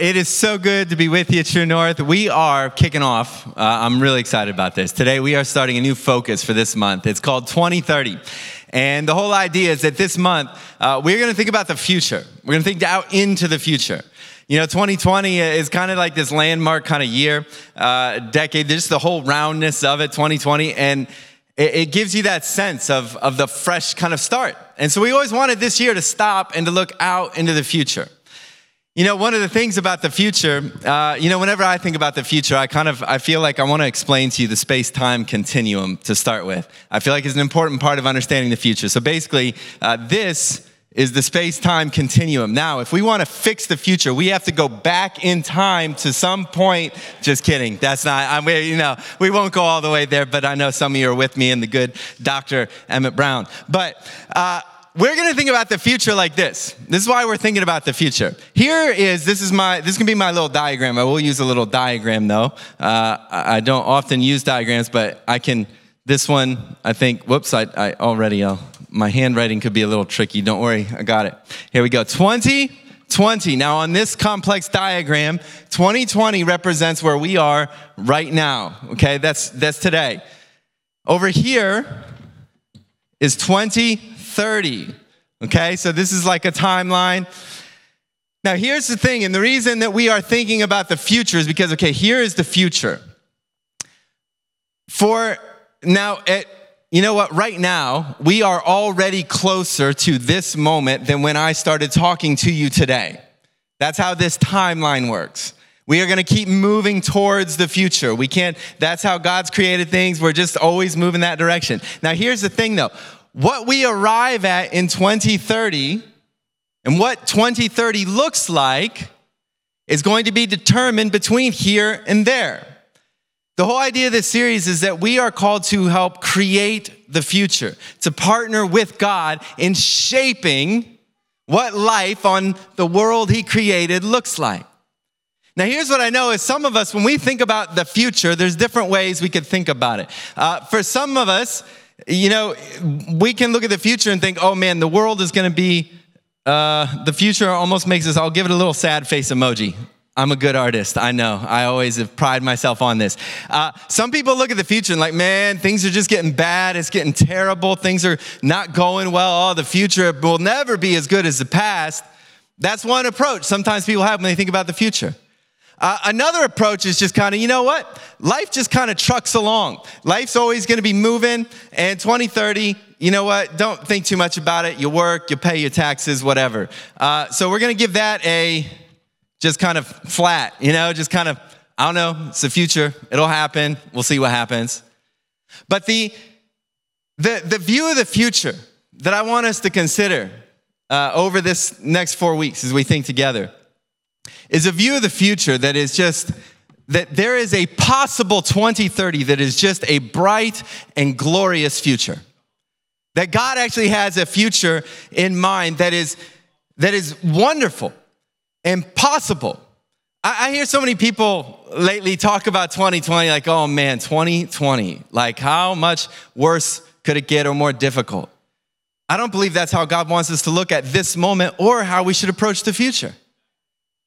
It is so good to be with you, True North. We are kicking off. Uh, I'm really excited about this. Today, we are starting a new focus for this month. It's called 2030. And the whole idea is that this month, uh, we're going to think about the future. We're going to think out into the future. You know, 2020 is kind of like this landmark kind of year, uh, decade, just the whole roundness of it, 2020. And it, it gives you that sense of, of the fresh kind of start. And so we always wanted this year to stop and to look out into the future. You know, one of the things about the future, uh, you know, whenever I think about the future, I kind of I feel like I want to explain to you the space-time continuum to start with. I feel like it's an important part of understanding the future. So basically, uh, this is the space-time continuum. Now, if we want to fix the future, we have to go back in time to some point. Just kidding. That's not. I'm. You know, we won't go all the way there, but I know some of you are with me and the good Dr. Emmett Brown. But. Uh, we're going to think about the future like this. This is why we're thinking about the future. Here is this is my this can be my little diagram. I will use a little diagram though. Uh, I don't often use diagrams, but I can. This one, I think. Whoops! I, I already. Uh, my handwriting could be a little tricky. Don't worry, I got it. Here we go. 2020. Now on this complex diagram, 2020 represents where we are right now. Okay, that's that's today. Over here is 20 30. Okay, so this is like a timeline. Now, here's the thing, and the reason that we are thinking about the future is because, okay, here is the future. For now, it, you know what? Right now, we are already closer to this moment than when I started talking to you today. That's how this timeline works. We are going to keep moving towards the future. We can't, that's how God's created things. We're just always moving that direction. Now, here's the thing though what we arrive at in 2030 and what 2030 looks like is going to be determined between here and there. The whole idea of this series is that we are called to help create the future, to partner with God in shaping what life on the world He created looks like. Now, here's what I know is some of us, when we think about the future, there's different ways we could think about it. Uh, for some of us, you know, we can look at the future and think, oh man, the world is going to be, uh, the future almost makes us, I'll give it a little sad face emoji. I'm a good artist. I know. I always have pride myself on this. Uh, some people look at the future and like, man, things are just getting bad. It's getting terrible. Things are not going well. Oh, the future will never be as good as the past. That's one approach sometimes people have when they think about the future. Uh, another approach is just kind of, you know what? Life just kind of trucks along. Life's always going to be moving, and 2030, you know what? Don't think too much about it. You work, you pay your taxes, whatever. Uh, so we're going to give that a just kind of flat, you know, just kind of, I don't know, it's the future. It'll happen. We'll see what happens. But the, the, the view of the future that I want us to consider uh, over this next four weeks as we think together is a view of the future that is just that there is a possible 2030 that is just a bright and glorious future. That God actually has a future in mind that is that is wonderful and possible. I, I hear so many people lately talk about 2020 like, oh man, 2020. Like, how much worse could it get or more difficult? I don't believe that's how God wants us to look at this moment or how we should approach the future.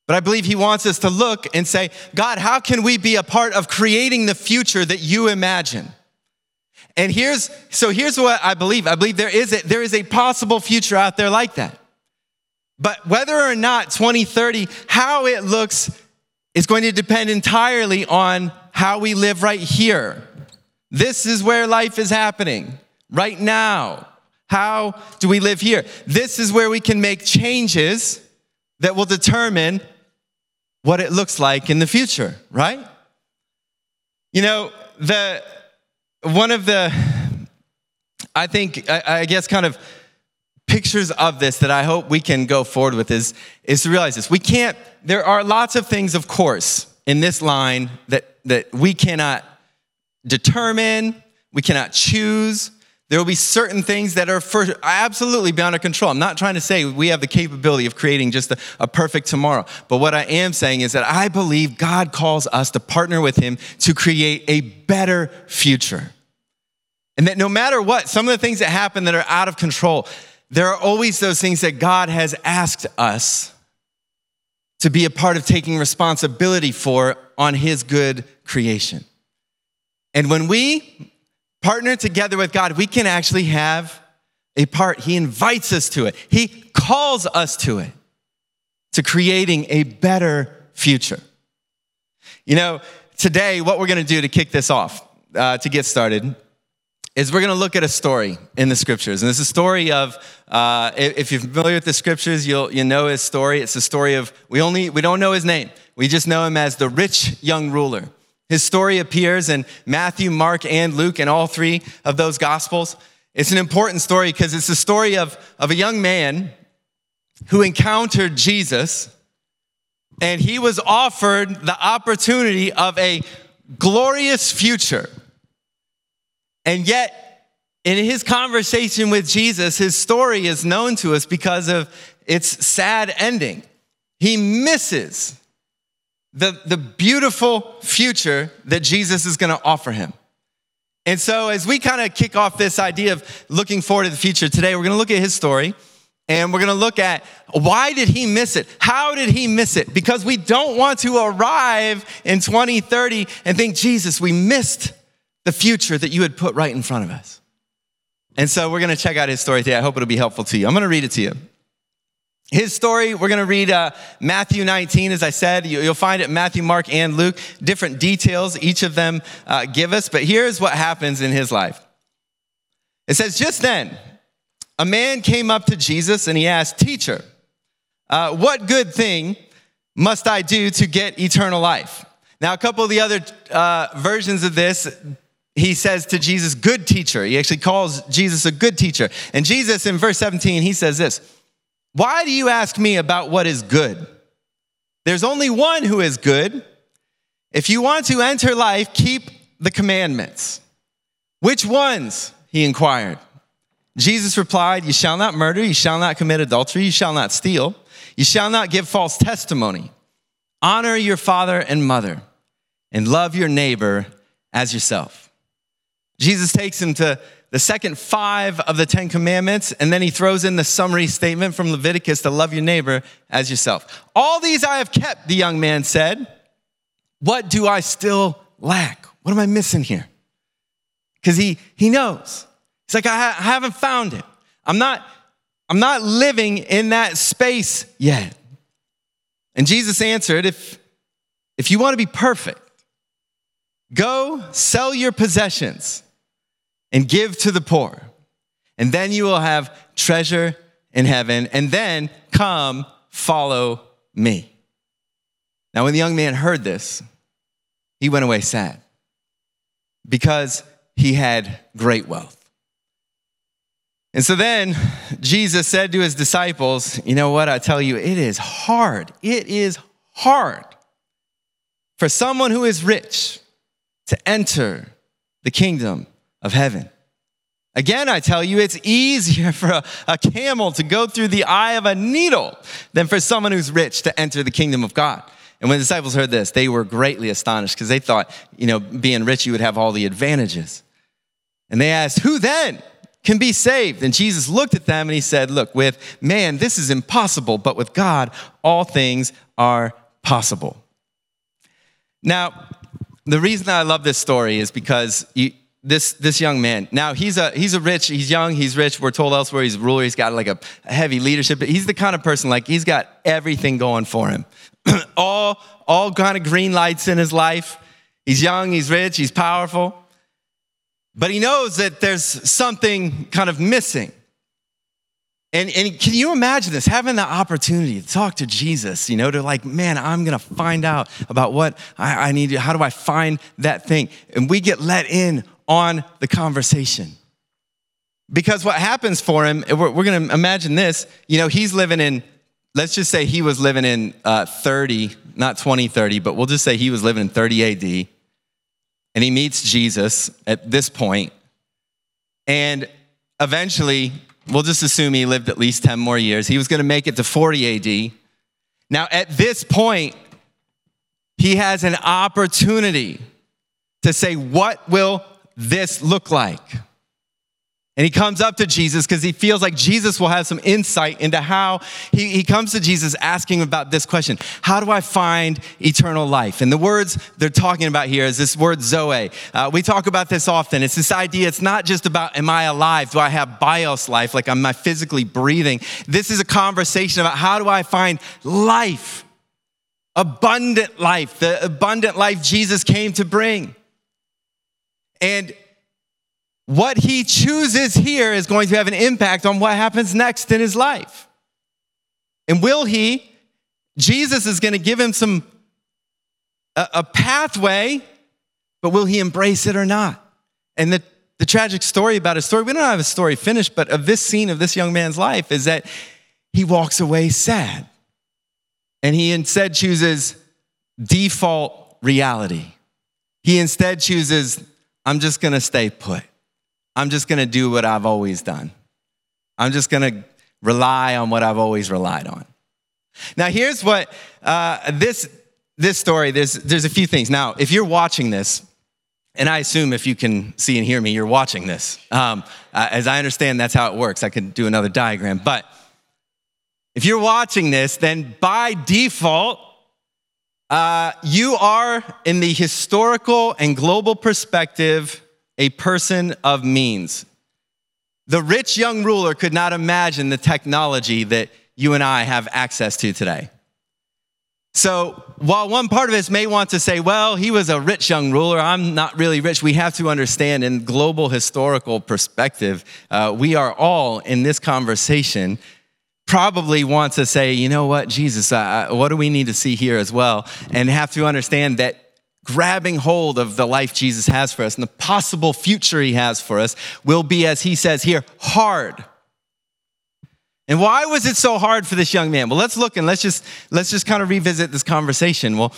But I believe he wants us to look and say, God, how can we be a part of creating the future that you imagine? And here's, so here's what I believe. I believe there is a, there is a possible future out there like that. But whether or not 2030, how it looks is going to depend entirely on how we live right here. This is where life is happening right now. How do we live here? This is where we can make changes that will determine what it looks like in the future, right? You know, the one of the I think I, I guess kind of pictures of this that I hope we can go forward with is, is to realize this. We can't, there are lots of things, of course, in this line that, that we cannot determine, we cannot choose, there will be certain things that are for, absolutely beyond our control. I'm not trying to say we have the capability of creating just a, a, perfect tomorrow. But what I am saying is that I believe God calls us to partner with Him to create a better future. And that no matter what, some of the things that happen that are out of control, there are always those things that God has asked us to be a part of taking responsibility for on his good creation. And when we partner together with God, we can actually have a part. He invites us to it, He calls us to it, to creating a better future. You know, today, what we're gonna do to kick this off, uh, to get started, is we're going to look at a story in the scriptures. And it's a story of, uh, if you're familiar with the scriptures, you'll, you know his story. It's a story of, we only, we don't know his name. We just know him as the rich young ruler. His story appears in Matthew, Mark, and Luke, in all three of those gospels. It's an important story because it's the story of, of a young man who encountered Jesus, and he was offered the opportunity of a glorious future and yet, in his conversation with Jesus, his story is known to us because of its sad ending. He misses the, the beautiful future that Jesus is going to offer him. And so, as we kind of kick off this idea of looking forward to the future today, we're going to look at his story and we're going to look at why did he miss it? How did he miss it? Because we don't want to arrive in 2030 and think, Jesus, we missed the future that you had put right in front of us. And so we're going to check out his story today. I hope it'll be helpful to you. I'm going to read it to you. His story, we're going to read uh, Matthew 19, as I said. You'll find it Matthew, Mark, and Luke. Different details each of them uh, give us. But here's what happens in his life it says, Just then, a man came up to Jesus and he asked, Teacher, uh, what good thing must I do to get eternal life? Now, a couple of the other uh, versions of this he says to Jesus, good teacher. He actually calls Jesus a good teacher. And Jesus, in verse 17, he says this Why do you ask me about what is good? There's only one who is good. If you want to enter life, keep the commandments. Which ones? He inquired. Jesus replied, You shall not murder, you shall not commit adultery, you shall not steal, you shall not give false testimony. Honor your father and mother, and love your neighbor as yourself. Jesus takes him to the second five of the Ten Commandments, and then he throws in the summary statement from Leviticus to love your neighbor as yourself. All these I have kept, the young man said. What do I still lack? What am I missing here? Because he, he knows. He's like, I, ha- I haven't found it. I'm not, I'm not living in that space yet. And Jesus answered, if, if you want to be perfect, go sell your possessions and give to the poor. And then you will have treasure in heaven. And then come, follow me. Now, when the young man heard this, he went away sad because he had great wealth. And so then Jesus said to his disciples, You know what? I tell you, it is hard. It is hard for someone who is rich to enter the kingdom of heaven. Again, I tell you, it's easier for a, a, camel to go through the eye of a needle than for someone who's rich to enter the kingdom of God. And when the disciples heard this, they were greatly astonished because they thought, you know, being rich, you would have all the advantages. And they asked, Who then can be saved? And Jesus looked at them and he said, Look, with man, this is impossible, but with God, all things are possible. Now, the reason I love this story is because you, this, this young man, now he's a, he's a rich, he's young, he's rich. We're told elsewhere he's a ruler, he's got like a, a heavy leadership, he's the kind of person like he's got everything going for him. all, all kind of green lights in his life. He's young, he's rich, he's powerful. But he knows that there's something kind of missing. And, and can you imagine this? Having the opportunity to talk to Jesus, you know, to like, man, I'm gonna find out about what I, I need to, how do I find that thing? And we get let in on the conversation. Because what happens for him, we're, we're gonna imagine this, you know, he's living in, let's just say he was living in uh, 30, not 2030, but we'll just say he was living in 30 AD. And he meets Jesus at this point, And eventually, we'll just assume he lived at least 10 more years. He was going to make it to 40 AD. Now, at this point, he has an opportunity to say, What will this look like? And he comes up to Jesus because he feels like Jesus will have some insight into how he, he comes to Jesus asking about this question How do I find eternal life? And the words they're talking about here is this word Zoe. Uh, we talk about this often. It's this idea, it's not just about am I alive? Do I have bios life? Like am I physically breathing? This is a conversation about how do I find life? Abundant life, the abundant life Jesus came to bring. And what he chooses here is going to have an impact on what happens next in his life. And will he? Jesus is going to give him some a, a pathway, but will he embrace it or not? And the, the tragic story about his story, we don't have a story finished, but of this scene of this young man's life is that he walks away sad. And he instead chooses default reality. He instead chooses, I'm just gonna stay put. I'm just going to do what I've always done. I'm just going to rely on what I've always relied on. Now, here's what uh, this, this story, there's, there's a few things. Now, if you're watching this, and I assume if you can see and hear me, you're watching this. Um, uh, as I understand, that's how it works. I could do another diagram. But if you're watching this, then by default, uh, you are in the historical and global perspective a person of means. The rich young ruler could not imagine the technology that you and I have access to today. So, while one part of us may want to say, well, he was a rich young ruler, I'm not really rich, we have to understand in global historical perspective, uh, we are all in this conversation probably want to say, you know what, Jesus, uh, what do we need to see here as well? And have to understand that grabbing hold of the life Jesus has for us and the possible future he has for us will be, as he says here, hard. And why was it so hard for this young man? Well, let's look and let's just let's just kind of revisit this conversation. Well,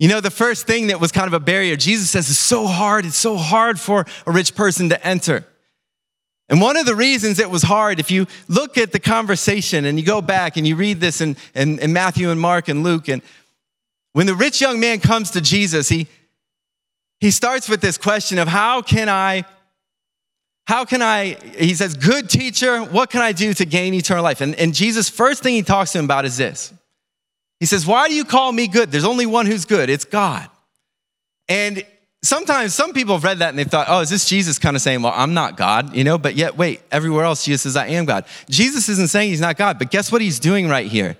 you know, the first thing that was kind of a barrier, Jesus says it's so hard, it's so hard for a rich person to enter. And one of the reasons it was hard, if you look at the conversation and you go back and you read this in, in, in Matthew and Mark and Luke, and when the rich young man comes to Jesus, he, he starts with this question of how can I, how can I, he says, good teacher, what can I do to gain eternal life? And, and Jesus' first thing he talks to him about is this. He says, Why do you call me good? There's only one who's good, it's God. And sometimes some people have read that and they thought, oh, is this Jesus kind of saying, well, I'm not God, you know? But yet, wait, everywhere else, Jesus says, I am God. Jesus isn't saying he's not God, but guess what he's doing right here?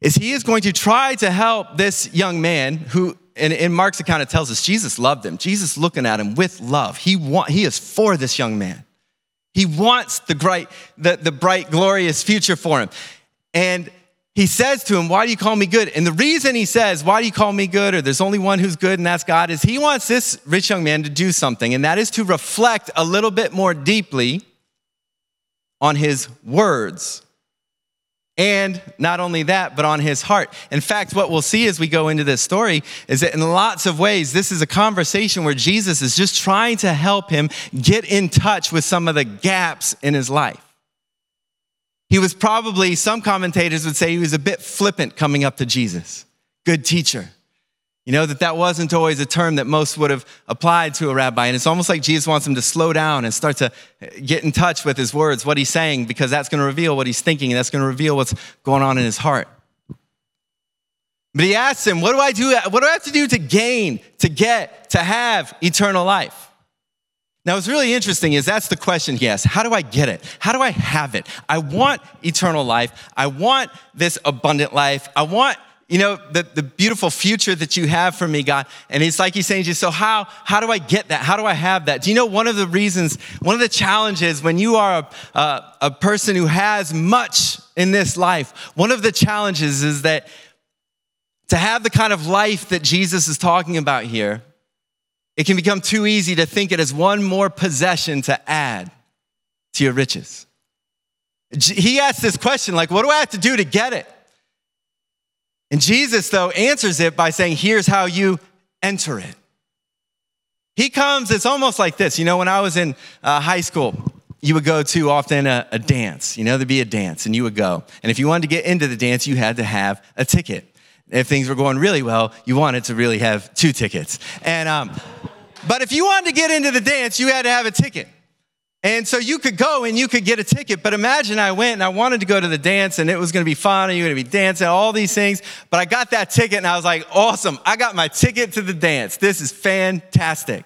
is he is going to try to help this young man who in, in Mark's account it tells us Jesus loved him. Jesus looking at him with love. He want, he is for this young man. He wants the bright, the, the bright, glorious future for him. And he says to him, Why do you call me good? And the reason he says, Why do you call me good? or there's only one who's good, and that's God, is he wants this rich young man to do something, and that is to reflect a little bit more deeply on his words and not only that, but on his heart. In fact, what we'll see as we go into this story is that in lots of ways, this is a conversation where Jesus is just trying to help him get in touch with some of the gaps in his life. He was probably, some commentators would say he was a bit flippant coming up to Jesus. Good teacher. You know, that that wasn't always a term that most would have applied to a rabbi. And it's almost like Jesus wants him to slow down and start to get in touch with his words, what he's saying, because that's going to reveal what he's thinking, and that's going to reveal what's going on in his heart. But he asks him, What do I do? What do I have to do to gain, to get, to have eternal life? Now, what's really interesting is that's the question he asks How do I get it? How do I have it? I want eternal life. I want this abundant life. I want you know, the, the beautiful future that you have for me, God. And it's like he's saying to you, so how, how do I get that? How do I have that? Do you know one of the reasons, one of the challenges when you are a, a, a person who has much in this life, one of the challenges is that to have the kind of life that Jesus is talking about here, it can become too easy to think it as one more possession to add to your riches. He asks this question, like, what do I have to do to get it? And Jesus, though, answers it by saying, Here's how you enter it. He comes, it's almost like this. You know, when I was in uh, high school, you would go to often a, a, dance. You know, there'd be a dance, and you would go. And if you wanted to get into the dance, you had to have a ticket. If things were going really well, you wanted to really have two tickets. And, um, but if you wanted to get into the dance, you had to have a ticket. And so you could go and you could get a ticket, but imagine I went and I wanted to go to the dance and it was gonna be fun and you're gonna be dancing, all these things. But I got that ticket and I was like, awesome, I got my ticket to the dance. This is fantastic.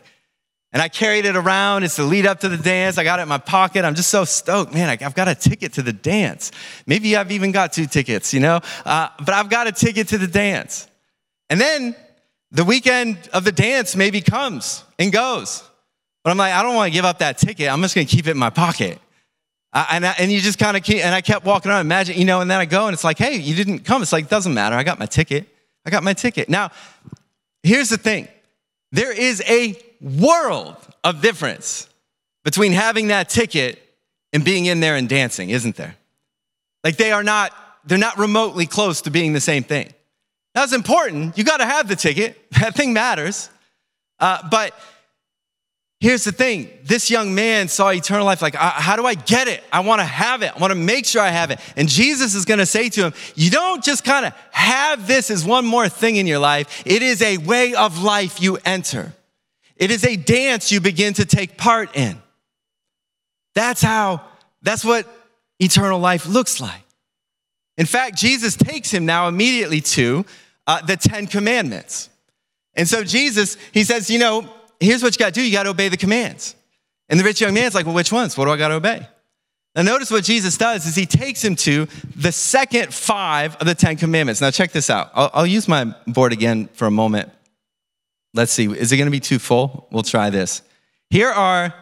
And I carried it around. It's the lead up to the dance. I got it in my pocket. I'm just so stoked. Man, I've got a ticket to the dance. Maybe I've even got two tickets, you know? Uh, but I've got a ticket to the dance. And then the weekend of the dance maybe comes and goes. But I'm like, I don't want to give up that ticket. I'm just going to keep it in my pocket. Uh, and, I, and you just kind of keep, and I kept walking around, imagine, you know, and then I go and it's like, hey, you didn't come. It's like, it doesn't matter. I got my ticket. I got my ticket. Now, here's the thing there is a world of difference between having that ticket and being in there and dancing, isn't there? Like they are not, they're not remotely close to being the same thing. That's important. You got to have the ticket. That thing matters. Uh, but here's the thing this young man saw eternal life like how do i get it i want to have it i want to make sure i have it and jesus is to say to him you don't just kind of have this as one more thing in your life it is a way of life you enter it is a dance you begin to take part in. That's how, that's what eternal life looks like. In fact, Jesus takes him now immediately to uh, the Ten Commandments. And so Jesus, he says, you know, here's what you got to do. You got to obey the commands. And the rich young man's like, well, which ones? What do I got to obey? Now, notice what Jesus does is he takes him to the second five of the Ten Commandments. Now, check this out. I'll, I'll use my board again for a moment. Let's see, is it gonna be too full? We'll try this. Here are,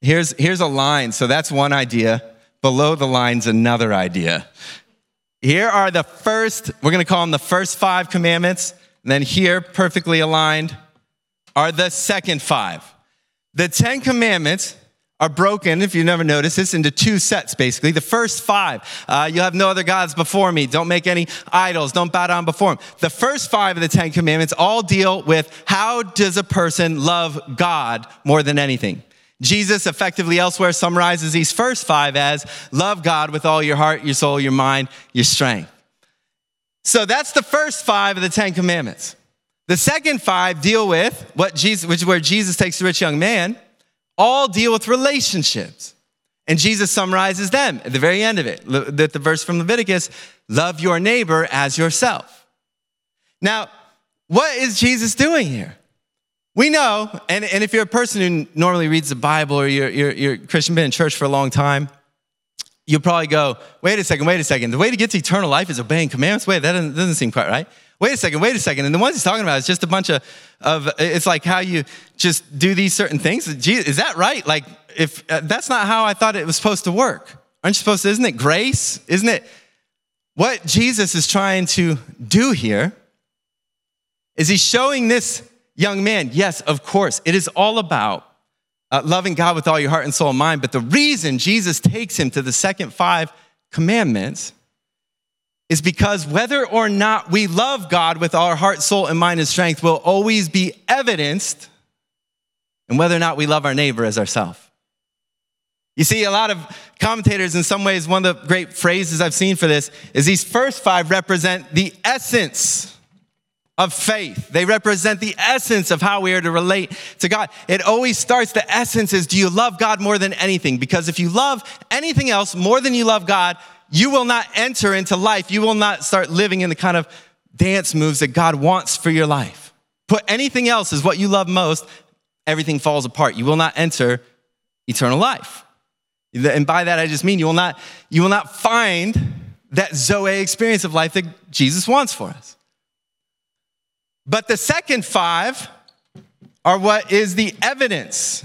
here's, here's a line, so that's one idea. Below the line's another idea. Here are the first, we're gonna call them the first five commandments. And then here, perfectly aligned, are the second five. The Ten Commandments are broken, if you never noticed this, into two sets basically. The first five, uh, you have no other gods before me. Don't make any idols. Don't bow down before them. The first five of the Ten Commandments all deal with how does a person love God more than anything. Jesus effectively elsewhere summarizes these first five as love God with all your heart, your soul, your mind, your strength. So that's the first five of the Ten Commandments. The second five deal with what Jesus, which is where Jesus takes the rich young man all deal with relationships. And Jesus summarizes them at the very end of it. The, the verse from Leviticus love your neighbor as yourself. Now, what is Jesus doing here? We know, and, and if you're a person who normally reads the Bible or you're, you're, you're Christian, been in church for a long time, you'll probably go, wait a second, wait a second. The way to get to eternal life is obeying commandments? Wait, that doesn't, doesn't seem quite right wait a second, wait a second. And the ones he's talking about is just a bunch of, of it's like how you just do these certain things. is that right? Like, if uh, that's not how I thought it was supposed to work. Aren't you supposed to, isn't it grace? Isn't it? What Jesus is trying to do here is he showing this young man, yes, of course, it is all about uh, loving God with all your heart and soul and mind. But the reason Jesus takes him to the second five commandments is because whether or not we love God with our heart, soul, and mind and strength will always be evidenced in whether or not we love our neighbor as ourselves. You see, a lot of commentators, in some ways, one of the great phrases I've seen for this is these first five represent the essence of faith. They represent the essence of how we are to relate to God. It always starts, the essence is do you love God more than anything? Because if you love anything else more than you love God, you will not enter into life. You will not start living in the kind of dance moves that God wants for your life. Put anything else as what you love most, everything falls apart. You will not enter eternal life. And by that I just mean you will not you will not find that Zoe experience of life that Jesus wants for us. But the second five are what is the evidence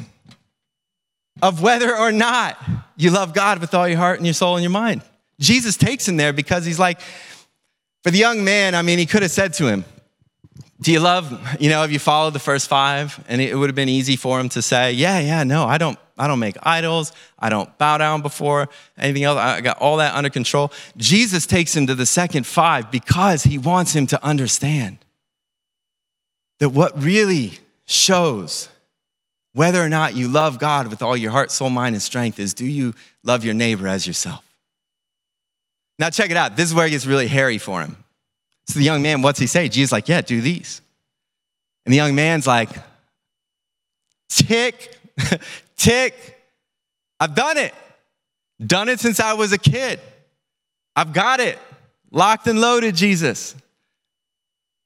of whether or not you love God with all your heart and your soul and your mind. Jesus takes him there because he's like, for the young man, I mean, he could have said to him, Do you love, you know, have you followed the first five? And it would have been easy for him to say, Yeah, yeah, no, I don't, I don't make idols. I don't bow down before anything else. I got all that under control. Jesus takes him to the second five because he wants him to understand that what really shows whether or not you love God with all your heart, soul, mind, and strength is do you love your neighbor as yourself? Now, check it out. This is where it gets really hairy for him. So the young man, what's he say? Jesus like, yeah, do these. And the young man's like, tick, tick, I've done it. Done it since I was a kid. I've got it. Locked and loaded, Jesus.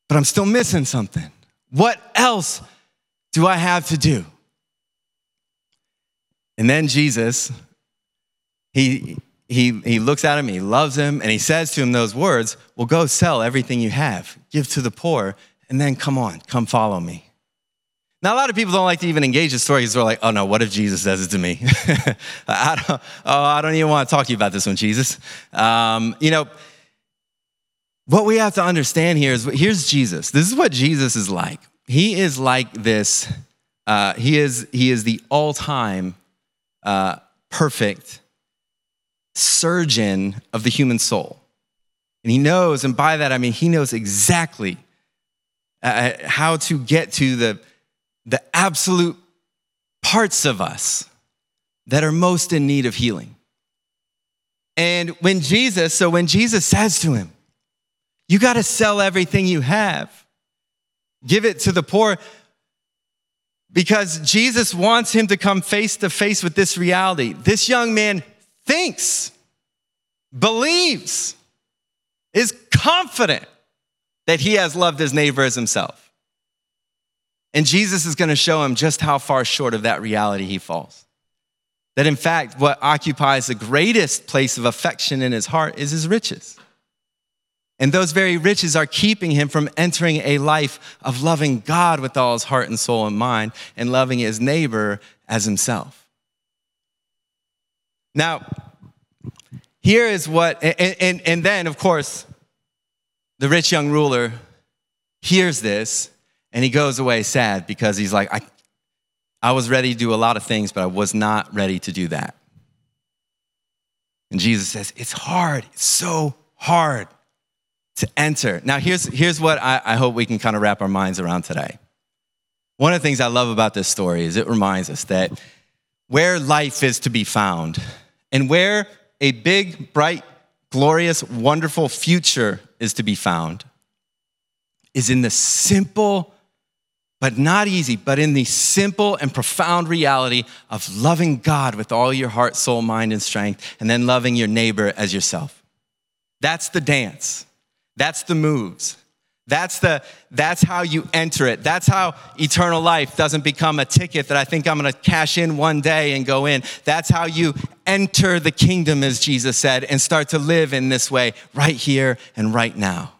But I'm still missing something. What else do I have to do? And then Jesus, he, he, he looks at him, he loves him, and he says to him those words Well, go sell everything you have, give to the poor, and then come on, come follow me. Now, a lot of people don't like to even engage the story because they're like, oh no, what if Jesus says it to me? I, don't, oh, I don't even want to talk to you about this one, Jesus. Um, you know, what we have to understand here is here's Jesus. This is what Jesus is like. He is like this, uh, he, is, he is the all time uh, perfect surgeon of the human soul. And he knows, and by that I mean he knows exactly uh, how to get to the the absolute parts of us that are most in need of healing. And when Jesus, so when Jesus says to him, You got to sell everything you have, give it to the poor, because Jesus wants him to come face to face with this reality. This young man thinks, believes, is confident that he has loved his neighbor as himself. And Jesus is going to show him just how far short of that reality he falls. That in fact, what occupies the greatest place of affection in his heart is his riches. And those very riches are keeping him from entering a life of loving God with all his heart and soul and mind and loving his neighbor as himself. Now, here is what, and, and, and then, of course, the rich young ruler hears this and he goes away sad because he's like, I, I was ready to do a lot of things, but I was not ready to do that. And Jesus says, It's hard. It's so hard to enter. Now, here's, here's what I, I hope we can kind of wrap our minds around today. One of the things I love about this story is it reminds us that where life is to be found and where a big, bright, glorious, wonderful future is to be found is in the simple but not easy, but in the simple and profound reality of loving God with all your heart, soul, mind, and strength, and then loving your neighbor as yourself. That's the dance. That's the moves. That's, the, that's how you enter it. That's how eternal life doesn't become a ticket that I think I'm gonna cash in one day and go in. That's how you enter the kingdom, as Jesus said, and start to live in this way right here and right now,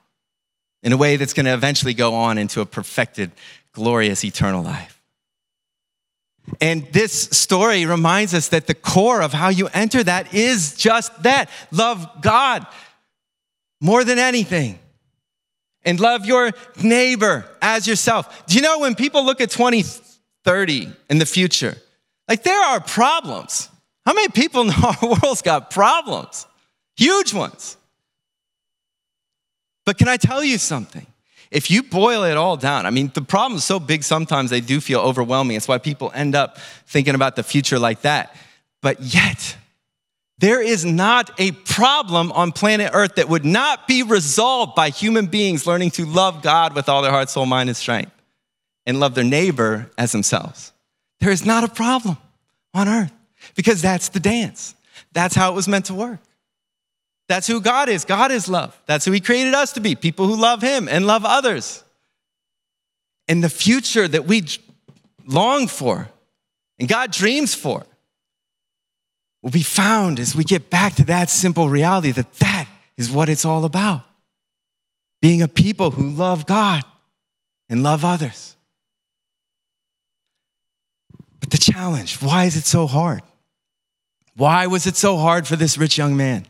in a way that's gonna eventually go on into a perfected glorious eternal life. And this story reminds us that the core of how you enter that is just that love God more than anything. And love your neighbor as yourself. Do you know when people look at 2030 in the future, like there are problems. How many people in our world's got problems? Huge ones. But can I tell you something? If you boil it all down, I mean, the problem is so big sometimes they do feel overwhelming. It's why people end up thinking about the future like that. But yet, there is not a problem on planet Earth that would not be resolved by human beings learning to love God with all their heart, soul, mind, and strength and love their neighbor as themselves. There is not a problem on earth because that's the dance. That's how it was meant to work. That's who God is. God is love. That's who He created us to be people who love Him and love others. And the future that we long for and God dreams for will be found as we get back to that simple reality that that is what it's all about. Being a people who love God and love others. But the challenge why is it so hard? Why was it so hard for this rich young man?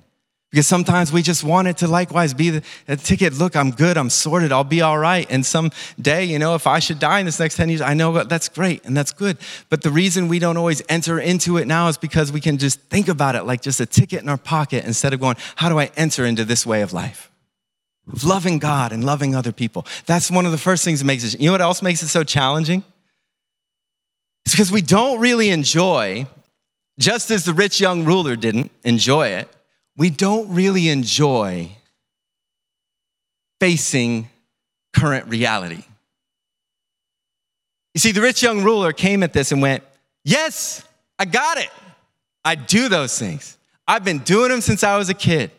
Because sometimes we just want it to likewise be the, the, ticket. Look, I'm good, I'm sorted, I'll be all right. And someday, you know, if I should die in this next 10 years, I know that's great and that's good. But the reason we don't always enter into it now is because we can just think about it like just a ticket in our pocket instead of going, how do I enter into this way of life? Of loving God and loving other people. That's one of the first things that makes it, you know what else makes it so challenging? It's because we don't really enjoy, just as the rich young ruler didn't enjoy it we don't really enjoy facing current reality. You see, the rich young ruler came at this and went, Yes, I got it. I do those things. I've been doing them since I was a kid.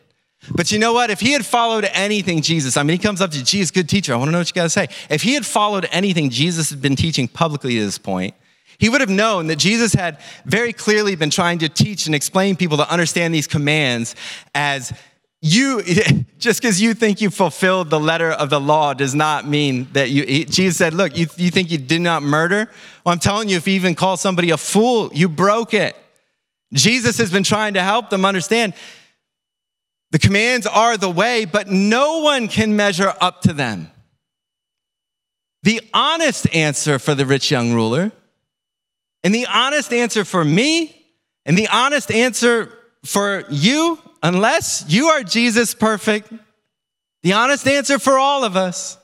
But you know what? If he had followed anything Jesus, I mean, he comes up to Jesus, good teacher. I want to know what you got to say. If he had followed anything Jesus had been teaching publicly to this point, he would have known that Jesus had very clearly been trying to teach and explain people to understand these commands as you, just because you think you fulfilled the letter of the law does not mean that you, Jesus said, look, you, you think you did not murder? Well, I'm telling you, if you even call somebody a fool, you broke it. Jesus has been trying to help them understand the commands are the way, but no one can measure up to them. The honest answer for the rich young ruler, and the honest answer for me, and the honest answer for you, unless you are Jesus perfect, the honest answer for all of us,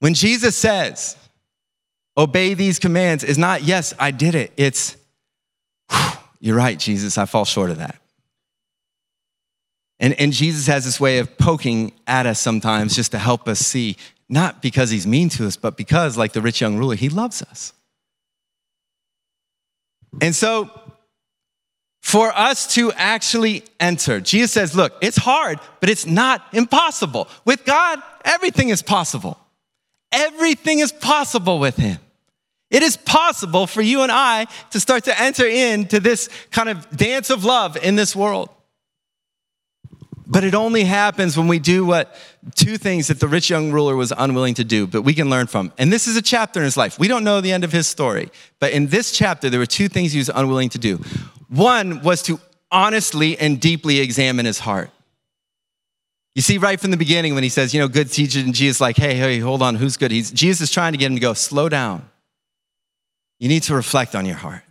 when Jesus says, obey these commands, is not, yes, I did it. It's, you're right, Jesus, I fall short of that. And, and Jesus has this way of poking at us sometimes just to help us see, not because he's mean to us, but because, like the rich young ruler, he loves us. And so, for us to actually enter, Jesus says, Look, it's hard, but it's not impossible. With God, everything is possible. Everything is possible with Him. It is possible for you and I to start to enter into this kind of dance of love in this world. But it only happens when we do what two things that the rich young ruler was unwilling to do, but we can learn from. And this is a chapter in his life. We don't know the end of his story, but in this chapter, there were two things he was unwilling to do. One was to honestly and deeply examine his heart. You see, right from the beginning, when he says, you know, good teacher, and Jesus, like, hey, hey, hold on, who's good? He's, Jesus is trying to get him to go, slow down. You need to reflect on your heart.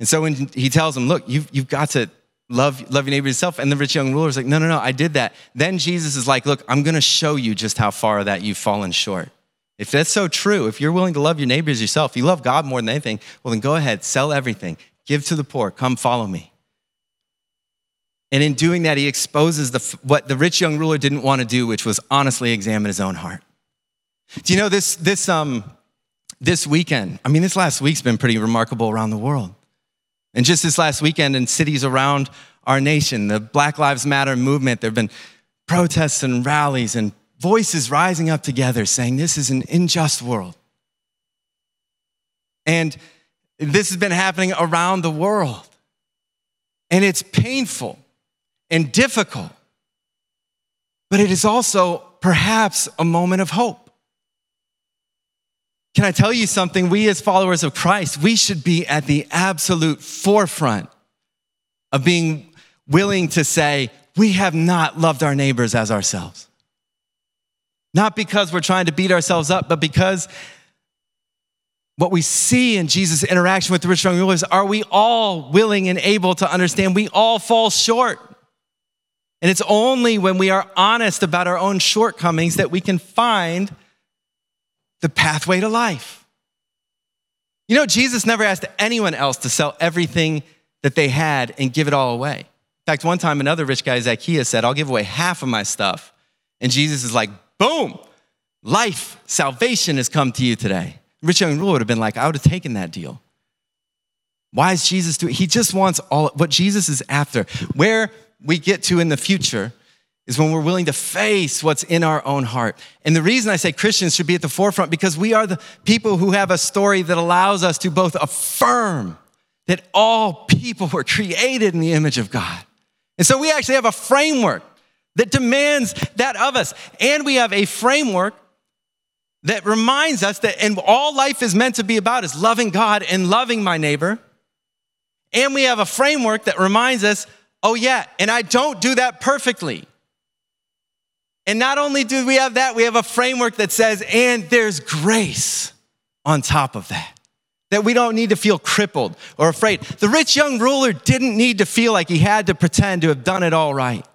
And so when he tells him, look, you've, you've got to love, love your neighbor yourself. And the rich young ruler is like, no, no, no, I did that. Then Jesus is like, look, I'm going to show you just how far that you've fallen short. If that's so true, if you're willing to love your neighbors yourself, you love God more than anything, well, then go ahead, sell everything, give to the poor, come follow me. And in doing that, he exposes the, what the rich young ruler didn't want to do, which was honestly examine his own heart. Do you know this, this, um, this weekend? I mean, this last week's been pretty remarkable around the world. And just this last weekend in cities around our nation, the Black Lives Matter movement, there have been protests and rallies and voices rising up together saying this is an unjust world. And this has been happening around the world. And it's painful and difficult, but it is also perhaps a moment of hope. Can I tell you something? We, as followers of Christ, we should be at the absolute forefront of being willing to say, we have not loved our neighbors as ourselves. Not because we're trying to beat ourselves up, but because what we see in Jesus' interaction with the rich young ruler is are we all willing and able to understand we all fall short? And it's only when we are honest about our own shortcomings that we can find the pathway to life. You know, Jesus never asked anyone else to sell everything that they had and give it all away. In fact, one time another rich guy, Zacchaeus, said, I'll give away half of my stuff. And Jesus is like, boom, life, salvation has come to you today. Rich young ruler would have been like, I would have taken that deal. Why is Jesus doing? He just wants all what Jesus is after. Where we get to in the future is when we're willing to face what's in our own heart. And the reason I say Christians should be at the forefront because we are the people who have a story that allows us to both affirm that all people were created in the image of God. And so we actually have a framework that demands that of us. And we have a framework that reminds us that and all life is meant to be about is loving God and loving my neighbor. And we have a framework that reminds us, oh yeah, and I don't do that perfectly. And not only do we have that, we have a framework that says, and there's grace on top of that. That we don't need to feel crippled or afraid. The rich young ruler didn't need to feel like he had to pretend to have done it all right.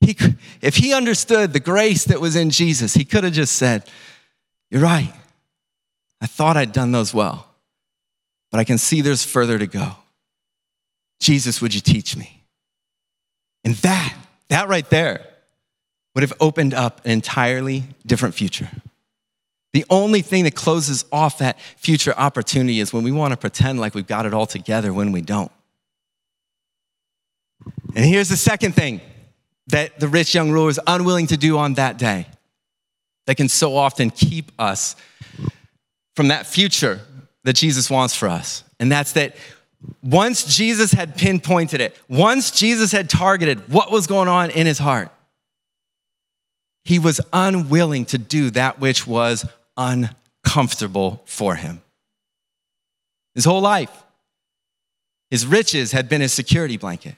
He, if he understood the grace that was in Jesus, he could have just said, You're right. I thought I'd done those well, but I can see there's further to go. Jesus, would you teach me? And that, that right there, would have opened up an entirely different future. The only thing that closes off that future opportunity is when we want to pretend like we've got it all together when we don't. And here's the second thing that the rich young ruler is unwilling to do on that day that can so often keep us from that future that Jesus wants for us. And that's that once Jesus had pinpointed it, once Jesus had targeted what was going on in his heart, he was unwilling to do that which was uncomfortable for him. His whole life, his riches had been his security blanket.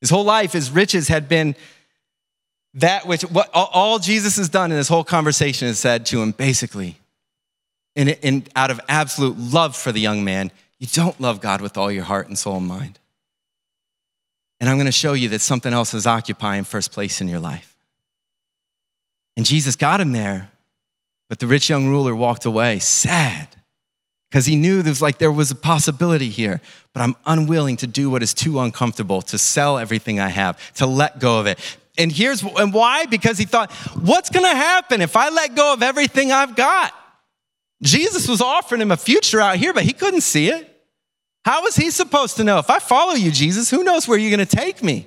His whole life, his riches had been that which, what, all Jesus has done in this whole conversation is said to him basically, in, in, out of absolute love for the young man, you don't love God with all your heart and soul and mind. And I'm going to show you that something else is occupying first place in your life. And Jesus got him there, but the rich young ruler walked away sad because he knew there was like there was a possibility here, but I'm unwilling to do what is too uncomfortable, to sell everything I have, to let go of it. And here's and why because he thought, what's going to happen if I let go of everything I've got? Jesus was offering him a future out here, but he couldn't see it. How was he supposed to know? If I follow you, Jesus, who knows where you're going to take me?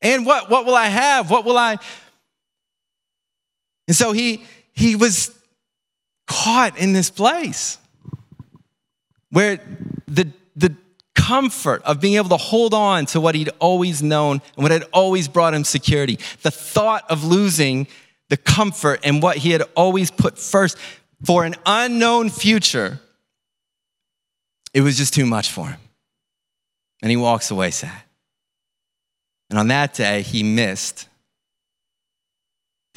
And what, what will I have? What will I? And so he, he was caught in this place where the, the comfort of being able to hold on to what he'd always known and what had always brought him security, the thought of losing the comfort and what he had always put first for an unknown future, it was just too much for him. And he walks away sad. And on that day, he missed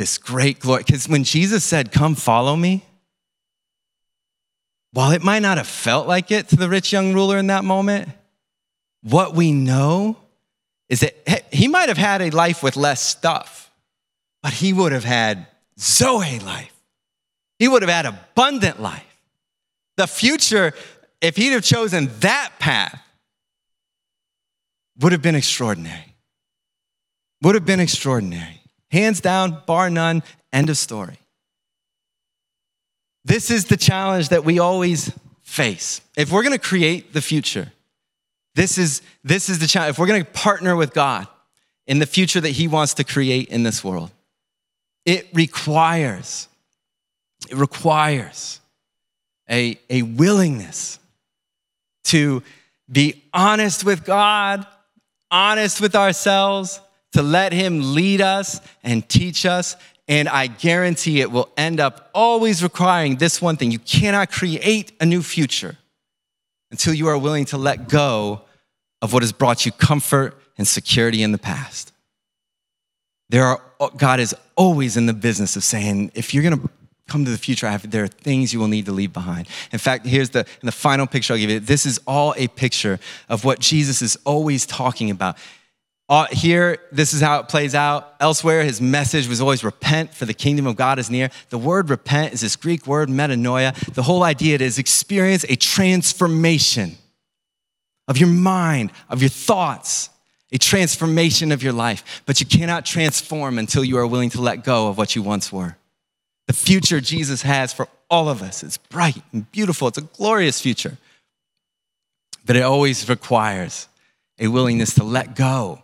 this great glory. Because when Jesus said, Come follow me, while it might not have felt like it to the rich young ruler in that moment, what we know is that he might have had a life with less stuff, but he would have had Zoe life. He would have had abundant life. The future, if he'd have chosen that path, would have been extraordinary. Would have been extraordinary. Hands down, bar none, end of story. This is the challenge that we always face. If we're gonna create the future, this is, this is the challenge. If we're gonna partner with God in the future that He wants to create in this world, it requires it requires a, a willingness to be honest with God, honest with ourselves, to let Him lead us and teach us. And I guarantee it will end up always requiring this one thing you cannot create a new future until you are willing to let go of what has brought you comfort and security in the past. There are, God is always in the business of saying, if you're gonna come to the future, I have, there are things you will need to leave behind. In fact, here's the, the final picture I'll give you. This is all a picture of what Jesus is always talking about. Uh, here, this is how it plays out. Elsewhere, his message was always repent, for the kingdom of God is near. The word repent is this Greek word metanoia. The whole idea is experience a transformation of your mind, of your thoughts, a transformation of your life. But you cannot transform until you are willing to let go of what you once were. The future Jesus has for all of us is bright and beautiful. It's a glorious future. But it always requires a willingness to let go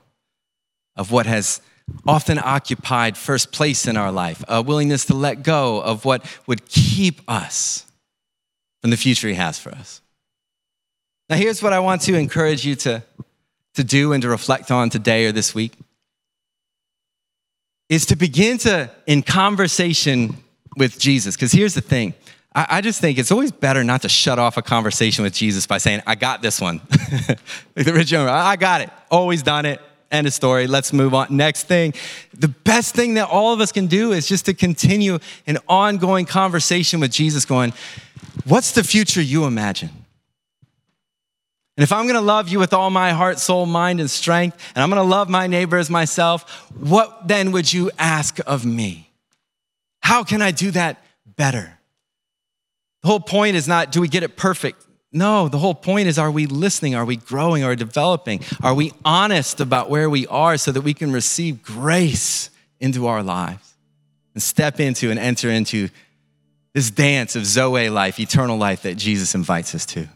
of what has often occupied first place in our life, a willingness to let go of what would keep us from the future He has for us. Now, here's what I want to encourage you to, to do and to reflect on today or this week is to begin to, in conversation with Jesus. Because here's the thing I, just think it's always better not to shut off a conversation with Jesus by saying, I got this one. like the rich young, I got it, always done it. End of story. Let's move on. Next thing. The best thing that all of us can do is just to continue an ongoing conversation with Jesus, going, What's the future you imagine? And if I'm gonna love you with all my heart, soul, mind, and strength, and I'm gonna love my neighbor as myself, what then would you ask of me? How can I do that better? The whole point is not do we get it perfect? No, the whole point is are we listening? Are we growing? Are we developing? Are we honest about where we are so that we can receive grace into our lives and step into and enter into this dance of Zoe life, eternal life that Jesus invites us to.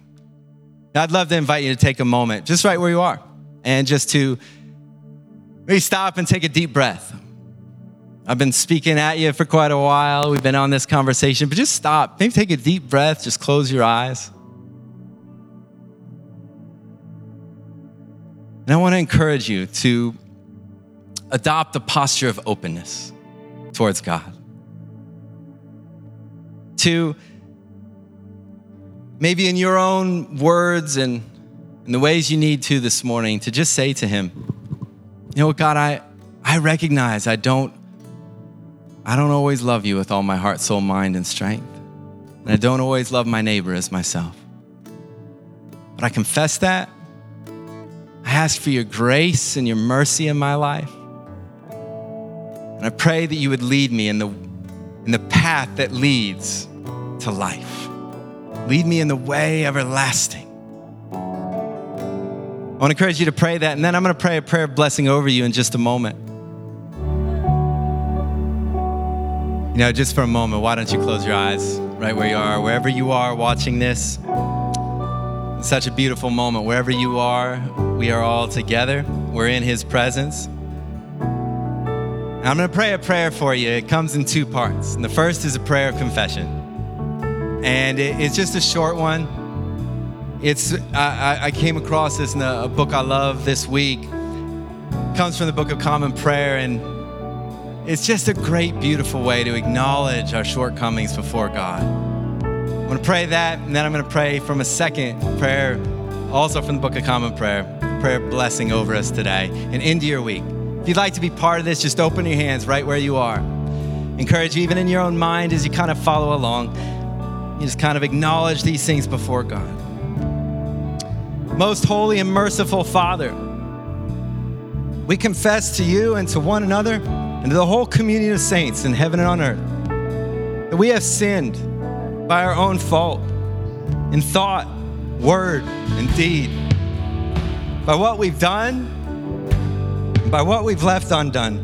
I'd love to invite you to take a moment, just right where you are, and just to maybe stop and take a deep breath. I've been speaking at you for quite a while. We've been on this conversation, but just stop. Maybe take a deep breath, just close your eyes. And I want to encourage you to adopt a posture of openness towards God. To maybe in your own words and in the ways you need to this morning, to just say to Him, you know what, God, I, I recognize I don't, I don't always love you with all my heart, soul, mind, and strength. And I don't always love my neighbor as myself. But I confess that. I ask for your grace and your mercy in my life. And I pray that you would lead me in the, in the path that leads to life. Lead me in the way everlasting. I want to encourage you to pray that, and then I'm going to pray a prayer of blessing over you in just a moment. You know, just for a moment, why don't you close your eyes right where you are, wherever you are watching this? Such a beautiful moment. Wherever you are, we are all together. We're in His presence. I'm going to pray a prayer for you. It comes in two parts. And the first is a prayer of confession. And it's just a short one. It's I, I came across this in a, a book I love this week. It comes from the Book of Common Prayer, and it's just a great, beautiful way to acknowledge our shortcomings before God. I'm going to pray that, and then I'm going to pray from a second prayer, also from the Book of Common Prayer, prayer blessing over us today and into your week. If you'd like to be part of this, just open your hands right where you are. Encourage you, even in your own mind, as you kind of follow along, you just kind of acknowledge these things before God. Most holy and merciful Father, we confess to you and to one another and to the whole community of saints in heaven and on earth that we have sinned by our own fault in thought, word, and deed, by what we've done by what we've left undone.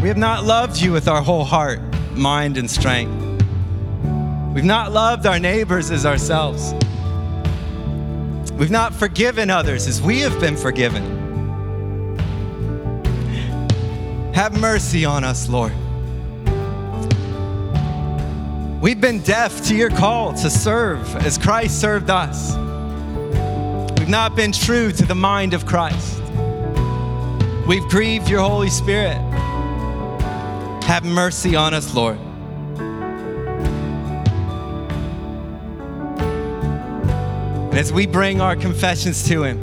We have not loved you with our whole heart, mind, and strength. We've not loved our neighbors as ourselves. We've not forgiven others as we have been forgiven. Have mercy on us, Lord. We've been deaf to your call to serve as Christ served us. We've not been true to the mind of Christ. We've grieved your Holy Spirit. Have mercy on us, Lord. And as we bring our confessions to Him,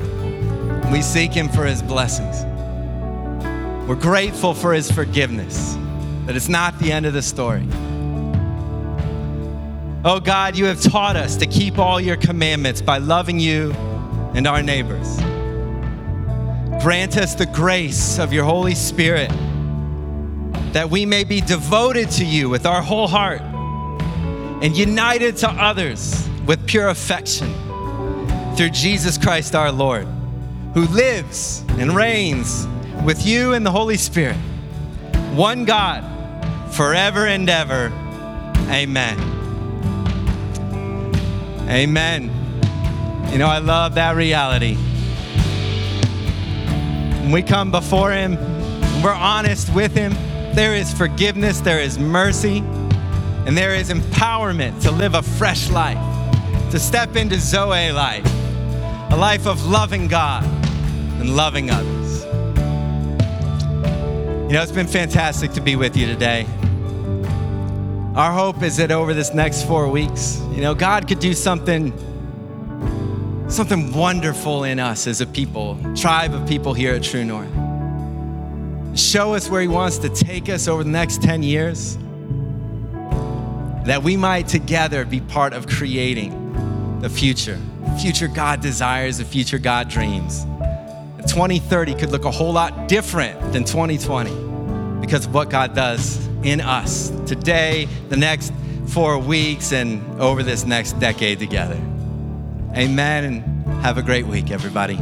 we seek Him for His blessings. We're grateful for His forgiveness, that it's not the end of the story. Oh God, you have taught us to keep all your commandments by loving you and our neighbors. Grant us the grace of your Holy Spirit that we may be devoted to you with our whole heart and united to others with pure affection through Jesus Christ our Lord, who lives and reigns with you and the Holy Spirit, one God, forever and ever. Amen. Amen. You know, I love that reality. When we come before Him, we're honest with Him, there is forgiveness, there is mercy, and there is empowerment to live a fresh life, to step into Zoe life, a life of loving God and loving others. You know, it's been fantastic to be with you today. Our hope is that over this next four weeks, you know, God could do something something wonderful in us as a people, tribe of people here at True North. Show us where He wants to take us over the next 10 years, that we might together be part of creating the future. the Future God desires, the future God dreams. 2030 could look a whole lot different than 2020 because of what God does in us today, the next four weeks, and over this next decade together. Amen. And have a great week, everybody.